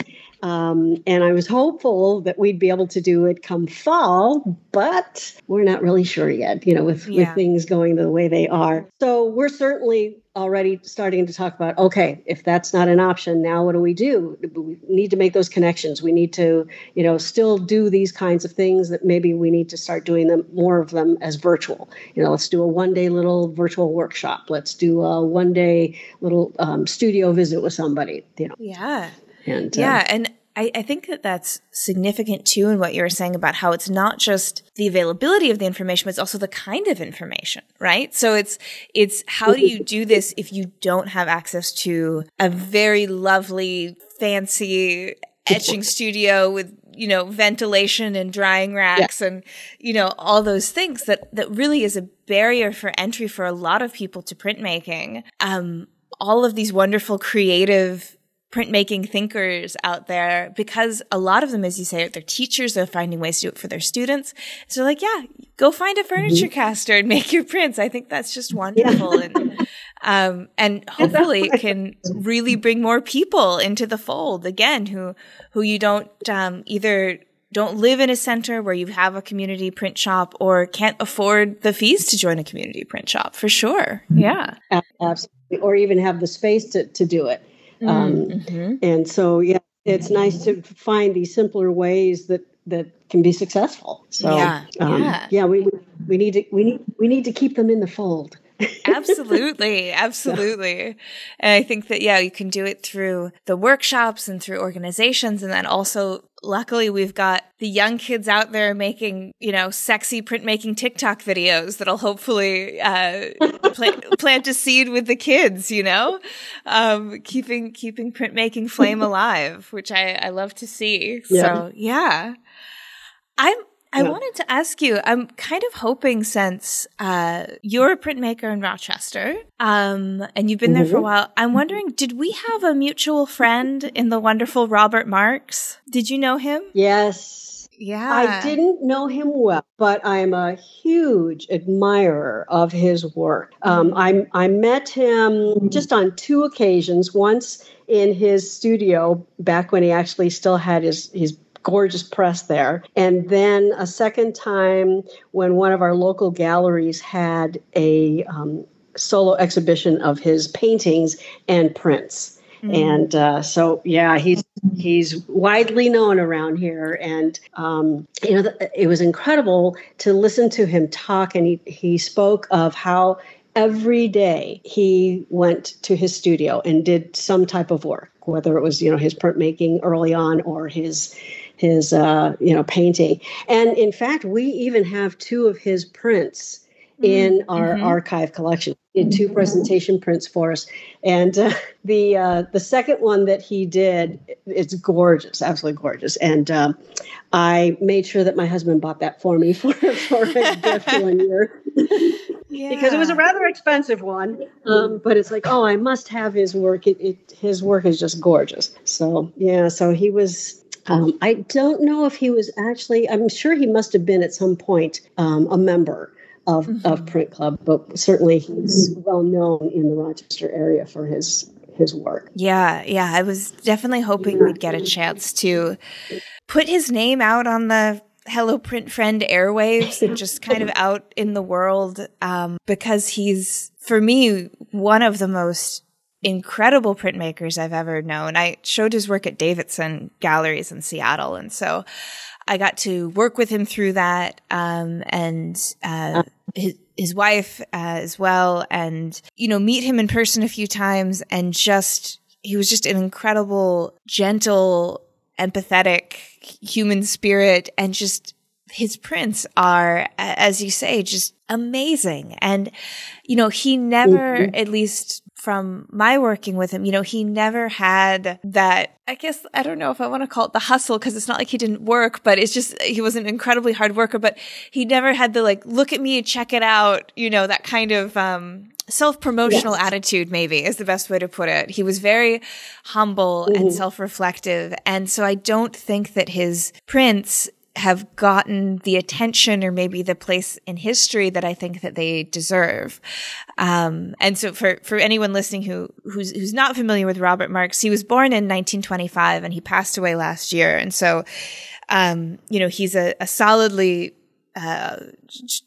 [SPEAKER 1] Um, and I was hopeful that we'd be able to do it come fall, but we're not really sure yet, you know, with, yeah. with things going the way they are. So we're certainly already starting to talk about okay if that's not an option now what do we do? We need to make those connections. We need to you know still do these kinds of things that maybe we need to start doing them more of them as virtual. You know let's do a one day little virtual workshop. Let's do a one day little um, studio visit with somebody you know.
[SPEAKER 2] Yeah and yeah uh, and I, I, think that that's significant too in what you were saying about how it's not just the availability of the information, but it's also the kind of information, right? So it's, it's how do you do this if you don't have access to a very lovely, fancy etching studio with, you know, ventilation and drying racks yeah. and, you know, all those things that, that really is a barrier for entry for a lot of people to printmaking. Um, all of these wonderful creative printmaking thinkers out there because a lot of them, as you say, they're teachers. They're finding ways to do it for their students. So like, yeah, go find a furniture mm-hmm. caster and make your prints. I think that's just wonderful. Yeah. and, um, and hopefully it can really bring more people into the fold again, who, who you don't, um, either don't live in a center where you have a community print shop or can't afford the fees to join a community print shop for sure. Mm-hmm. Yeah.
[SPEAKER 1] Absolutely. Or even have the space to, to do it. Um, mm-hmm. And so, yeah, it's nice to find these simpler ways that that can be successful. So, yeah, um, yeah. yeah, we we need to we need we need to keep them in the fold
[SPEAKER 2] absolutely. Absolutely. And I think that, yeah, you can do it through the workshops and through organizations. And then also, luckily, we've got the young kids out there making, you know, sexy printmaking TikTok videos that'll hopefully uh, plant, plant a seed with the kids, you know, um, keeping, keeping printmaking flame alive, which I, I love to see. Yeah. So, yeah. I'm I wanted to ask you, I'm kind of hoping since uh, you're a printmaker in Rochester, um, and you've been mm-hmm. there for a mm-hmm. while, I'm wondering, did we have a mutual friend in the wonderful Robert Marks? Did you know him?
[SPEAKER 1] Yes. Yeah. I didn't know him well, but I'm a huge admirer of his work. Um, mm-hmm. I, I met him just on two occasions. Once in his studio back when he actually still had his, his gorgeous press there. And then a second time when one of our local galleries had a um, solo exhibition of his paintings and prints. Mm. And uh, so, yeah, he's he's widely known around here, and um, you know, it was incredible to listen to him talk. And he he spoke of how every day he went to his studio and did some type of work, whether it was you know his printmaking early on or his his uh, you know painting. And in fact, we even have two of his prints in mm-hmm. our mm-hmm. archive collection. He did two presentation prints for us, and uh, the uh, the second one that he did, it's gorgeous, absolutely gorgeous. And um, I made sure that my husband bought that for me for for a gift one year. Yeah. because it was a rather expensive one. Um, but it's like, oh, I must have his work. It, it, his work is just gorgeous. So yeah, so he was um, I don't know if he was actually, I'm sure he must have been at some point um, a member of, mm-hmm. of Print Club, but certainly he's well known in the Rochester area for his his work.
[SPEAKER 2] Yeah, yeah. I was definitely hoping we'd get a chance to put his name out on the Hello Print Friend airwaves and just kind of out in the world um, because he's, for me, one of the most incredible printmakers I've ever known. I showed his work at Davidson Galleries in Seattle. And so I got to work with him through that. Um, and, uh, his, his wife, uh, as well. And, you know, meet him in person a few times and just, he was just an incredible, gentle, empathetic human spirit and just his prints are, as you say, just amazing. And, you know, he never, mm-hmm. at least from my working with him, you know, he never had that, I guess, I don't know if I want to call it the hustle because it's not like he didn't work, but it's just, he was an incredibly hard worker, but he never had the like, look at me, check it out, you know, that kind of, um, self-promotional yes. attitude maybe is the best way to put it. He was very humble mm-hmm. and self-reflective. And so I don't think that his prints have gotten the attention or maybe the place in history that I think that they deserve. Um, and so for, for anyone listening who, who's, who's not familiar with Robert Marks, he was born in 1925 and he passed away last year. And so, um, you know, he's a, a solidly uh,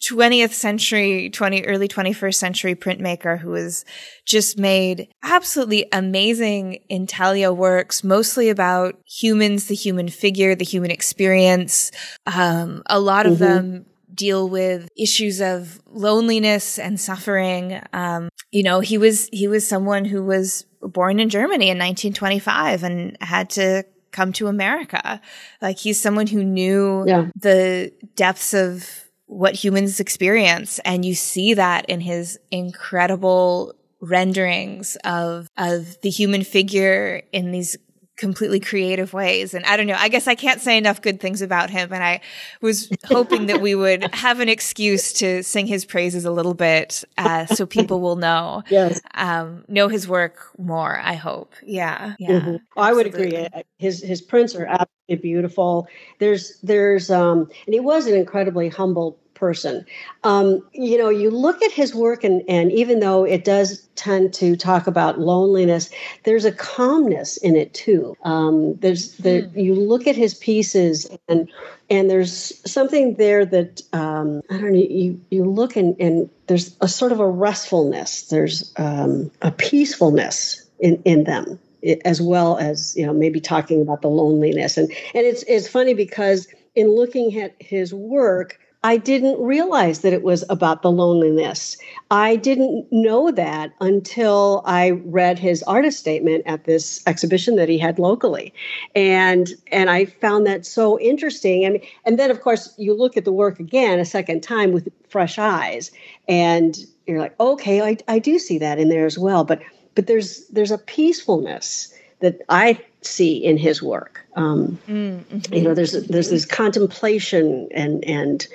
[SPEAKER 2] 20th century, 20, early 21st century printmaker who has just made absolutely amazing intaglio works, mostly about humans, the human figure, the human experience. Um, a lot of mm-hmm. them deal with issues of loneliness and suffering. Um, you know, he was, he was someone who was born in Germany in 1925 and had to come to America. Like he's someone who knew yeah. the depths of what humans experience. And you see that in his incredible renderings of, of the human figure in these completely creative ways. And I don't know, I guess I can't say enough good things about him. And I was hoping that we would have an excuse to sing his praises a little bit, uh, so people will know,
[SPEAKER 1] yes.
[SPEAKER 2] um, know his work more, I hope. Yeah. Yeah.
[SPEAKER 1] Mm-hmm. I would agree. His, his prints are absolutely beautiful. There's, there's, um, and he was an incredibly humble person. Um, you know, you look at his work, and, and even though it does tend to talk about loneliness, there's a calmness in it too. Um, there's the mm. you look at his pieces, and and there's something there that um, I don't know. You you look and and there's a sort of a restfulness. There's um, a peacefulness in in them as well as you know maybe talking about the loneliness and and it's it's funny because in looking at his work I didn't realize that it was about the loneliness. I didn't know that until I read his artist statement at this exhibition that he had locally. And and I found that so interesting. And and then of course you look at the work again a second time with fresh eyes and you're like, okay, I, I do see that in there as well. But but there's there's a peacefulness that I see in his work. Um, mm-hmm. You know, there's there's this contemplation and and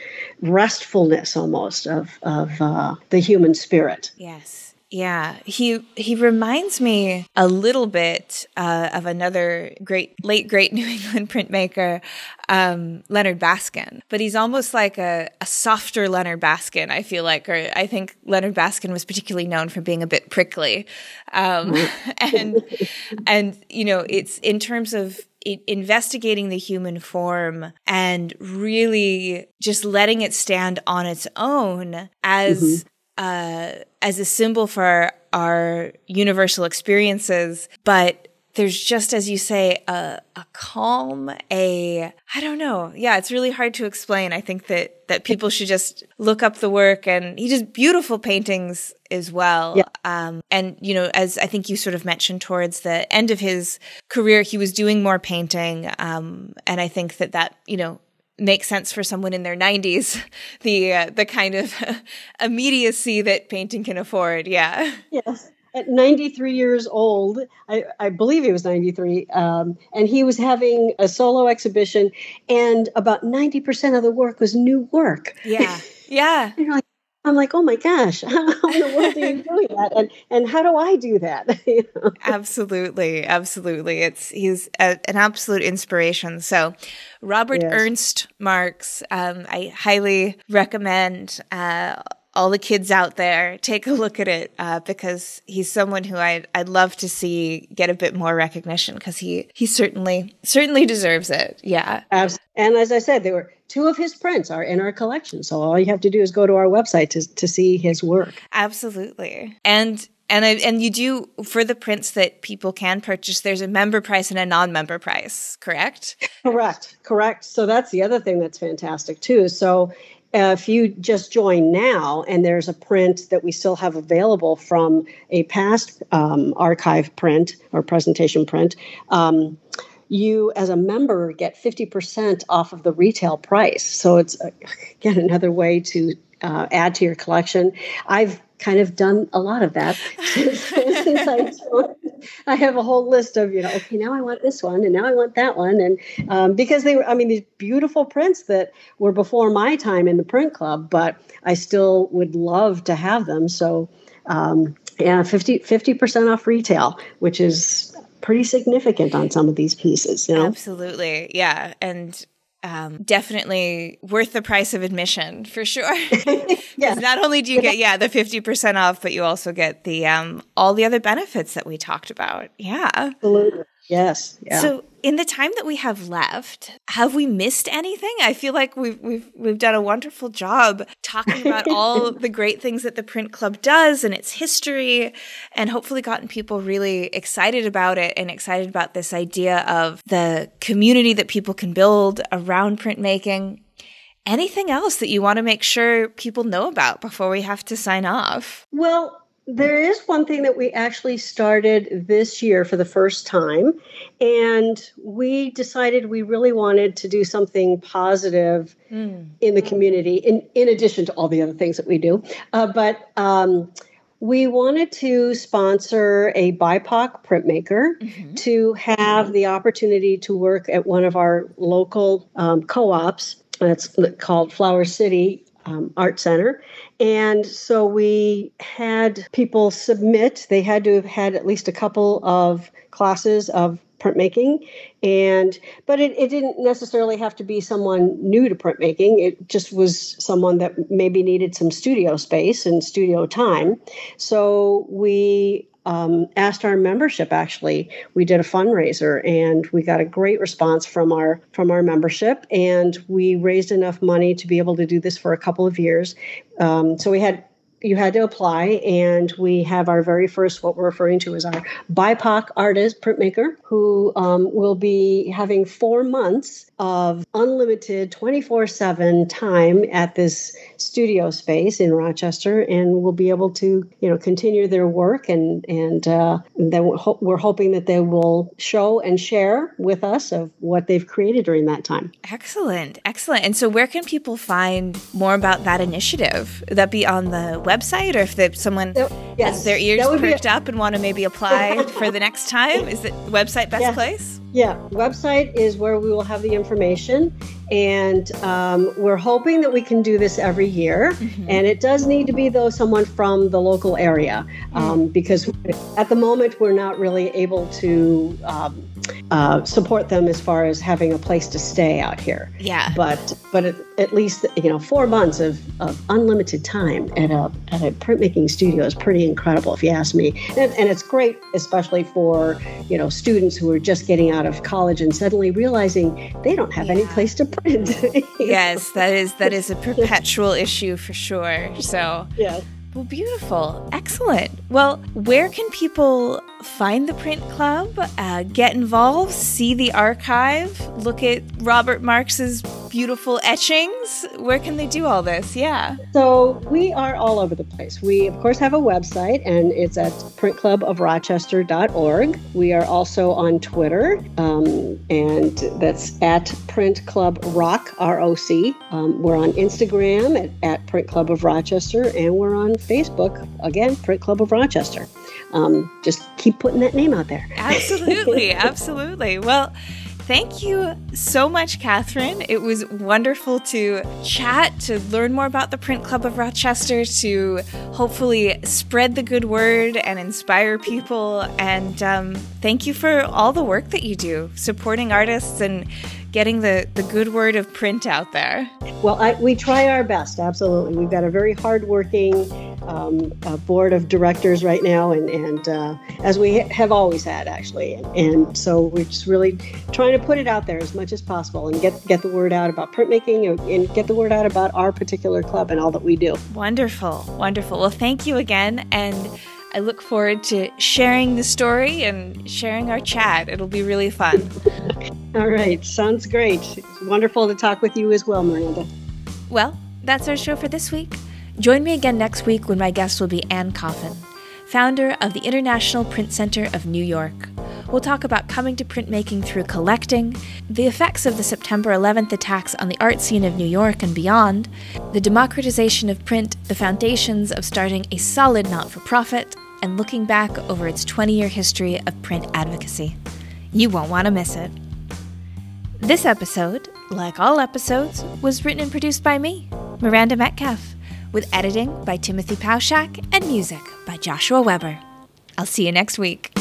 [SPEAKER 1] restfulness almost of of uh, the human spirit.
[SPEAKER 2] Yes. Yeah, he he reminds me a little bit uh, of another great late great New England printmaker, um, Leonard Baskin. But he's almost like a, a softer Leonard Baskin. I feel like, or I think Leonard Baskin was particularly known for being a bit prickly, um, and and you know it's in terms of investigating the human form and really just letting it stand on its own as mm-hmm uh, as a symbol for our universal experiences, but there's just as you say a, a calm a i don't know. Yeah it's really hard to explain. I think that that people should just look up the work and he does beautiful paintings as well. Yeah. um, and you know as i think you sort of mentioned towards the end of his career he was doing more painting um, and i think that that you know make sense for someone in their 90s the uh, the kind of immediacy that painting can afford yeah.
[SPEAKER 1] Yes. At 93 years old i, I believe he was 93 um, and he was having a solo exhibition and about 90% of the work was new work.
[SPEAKER 2] Yeah. Yeah
[SPEAKER 1] I'm like, oh my gosh, how in the world are you doing that? And and how do I do that?
[SPEAKER 2] you know? Absolutely, absolutely. It's he's a, an absolute inspiration. So, Robert yes. Ernst Marks, um, I highly recommend. Uh, all the kids out there, take a look at it uh, because he's someone who I'd, I'd love to see get a bit more recognition because he he certainly certainly deserves it. Yeah.
[SPEAKER 1] And as I said, there were two of his prints are in our collection, so all you have to do is go to our website to to see his work.
[SPEAKER 2] Absolutely. And and I, and you do for the prints that people can purchase. There's a member price and a non-member price, correct?
[SPEAKER 1] Correct, correct. So that's the other thing that's fantastic too. So if you just join now and there's a print that we still have available from a past um, archive print or presentation print, um, you as a member get 50% off of the retail price. So it's, again, another way to uh, add to your collection. I've kind of done a lot of that since, since I joined. I have a whole list of, you know, okay, now I want this one and now I want that one. And um, because they were, I mean, these beautiful prints that were before my time in the print club, but I still would love to have them. So, um, yeah, 50, 50% off retail, which is pretty significant on some of these pieces, you know?
[SPEAKER 2] Absolutely. Yeah. And um, definitely worth the price of admission for sure.
[SPEAKER 1] yes.
[SPEAKER 2] Not only do you get yeah the fifty percent off, but you also get the um, all the other benefits that we talked about. Yeah,
[SPEAKER 1] absolutely. Yes.
[SPEAKER 2] Yeah. So in the time that we have left, have we missed anything? I feel like we've we've we've done a wonderful job talking about all the great things that the Print Club does and its history, and hopefully gotten people really excited about it and excited about this idea of the community that people can build around printmaking. Anything else that you want to make sure people know about before we have to sign off?
[SPEAKER 1] Well, there is one thing that we actually started this year for the first time, and we decided we really wanted to do something positive mm. in the community, in, in addition to all the other things that we do. Uh, but um, we wanted to sponsor a BIPOC printmaker mm-hmm. to have the opportunity to work at one of our local um, co ops. That's called Flower City um, Art Center. And so we had people submit, they had to have had at least a couple of classes of printmaking. And but it, it didn't necessarily have to be someone new to printmaking. It just was someone that maybe needed some studio space and studio time. So we um, asked our membership actually. We did a fundraiser and we got a great response from our from our membership and we raised enough money to be able to do this for a couple of years. Um, so we had you had to apply, and we have our very first, what we're referring to as our BIPOC artist printmaker, who um, will be having four months of unlimited 24 7 time at this studio space in Rochester and will be able to, you know, continue their work. And, and uh, then we're hoping that they will show and share with us of what they've created during that time.
[SPEAKER 2] Excellent. Excellent. And so, where can people find more about that initiative? Would that be on the website or if they, someone that, yes, has their ears perked a- up and want to maybe apply for the next time? Is the website best yeah. place?
[SPEAKER 1] Yeah, website is where we will have the information, and um, we're hoping that we can do this every year. Mm-hmm. And it does need to be though someone from the local area, um, mm-hmm. because at the moment we're not really able to um, uh, support them as far as having a place to stay out here.
[SPEAKER 2] Yeah.
[SPEAKER 1] But but at, at least you know four months of, of unlimited time at a at a printmaking studio is pretty incredible if you ask me. And, and it's great, especially for you know students who are just getting out of college and suddenly realizing they don't have yeah. any place to print.
[SPEAKER 2] yes, that is that is a perpetual issue for sure. So
[SPEAKER 1] yeah.
[SPEAKER 2] Well, beautiful. Excellent. Well, where can people find the Print Club, uh, get involved, see the archive, look at Robert Marks's beautiful etchings? Where can they do all this? Yeah.
[SPEAKER 1] So we are all over the place. We, of course, have a website, and it's at printclubofrochester.org. We are also on Twitter, um, and that's at Print Club Rock, R O C. Um, we're on Instagram at, at Print Club of Rochester, and we're on Facebook, again, Print Club of Rochester. Um, just keep putting that name out there.
[SPEAKER 2] Absolutely, absolutely. Well, Thank you so much, Catherine. It was wonderful to chat, to learn more about the Print Club of Rochester, to hopefully spread the good word and inspire people. And um, thank you for all the work that you do, supporting artists and getting the, the good word of print out there.
[SPEAKER 1] Well, I, we try our best, absolutely. We've got a very hardworking um, board of directors right now, and, and uh, as we have always had, actually. And, and, so we're just really trying to put it out there as much as possible and get, get the word out about printmaking and, and get the word out about our particular club and all that we do.
[SPEAKER 2] Wonderful, wonderful. Well, thank you again. And I look forward to sharing the story and sharing our chat. It'll be really fun.
[SPEAKER 1] All right. Sounds great. It's wonderful to talk with you as well, Miranda.
[SPEAKER 2] Well, that's our show for this week. Join me again next week when my guest will be Anne Coffin, founder of the International Print Center of New York. We'll talk about coming to printmaking through collecting, the effects of the September 11th attacks on the art scene of New York and beyond, the democratization of print, the foundations of starting a solid not for profit, and looking back over its 20 year history of print advocacy. You won't want to miss it. This episode, like all episodes, was written and produced by me, Miranda Metcalf, with editing by Timothy Pauschak and music by Joshua Weber. I'll see you next week.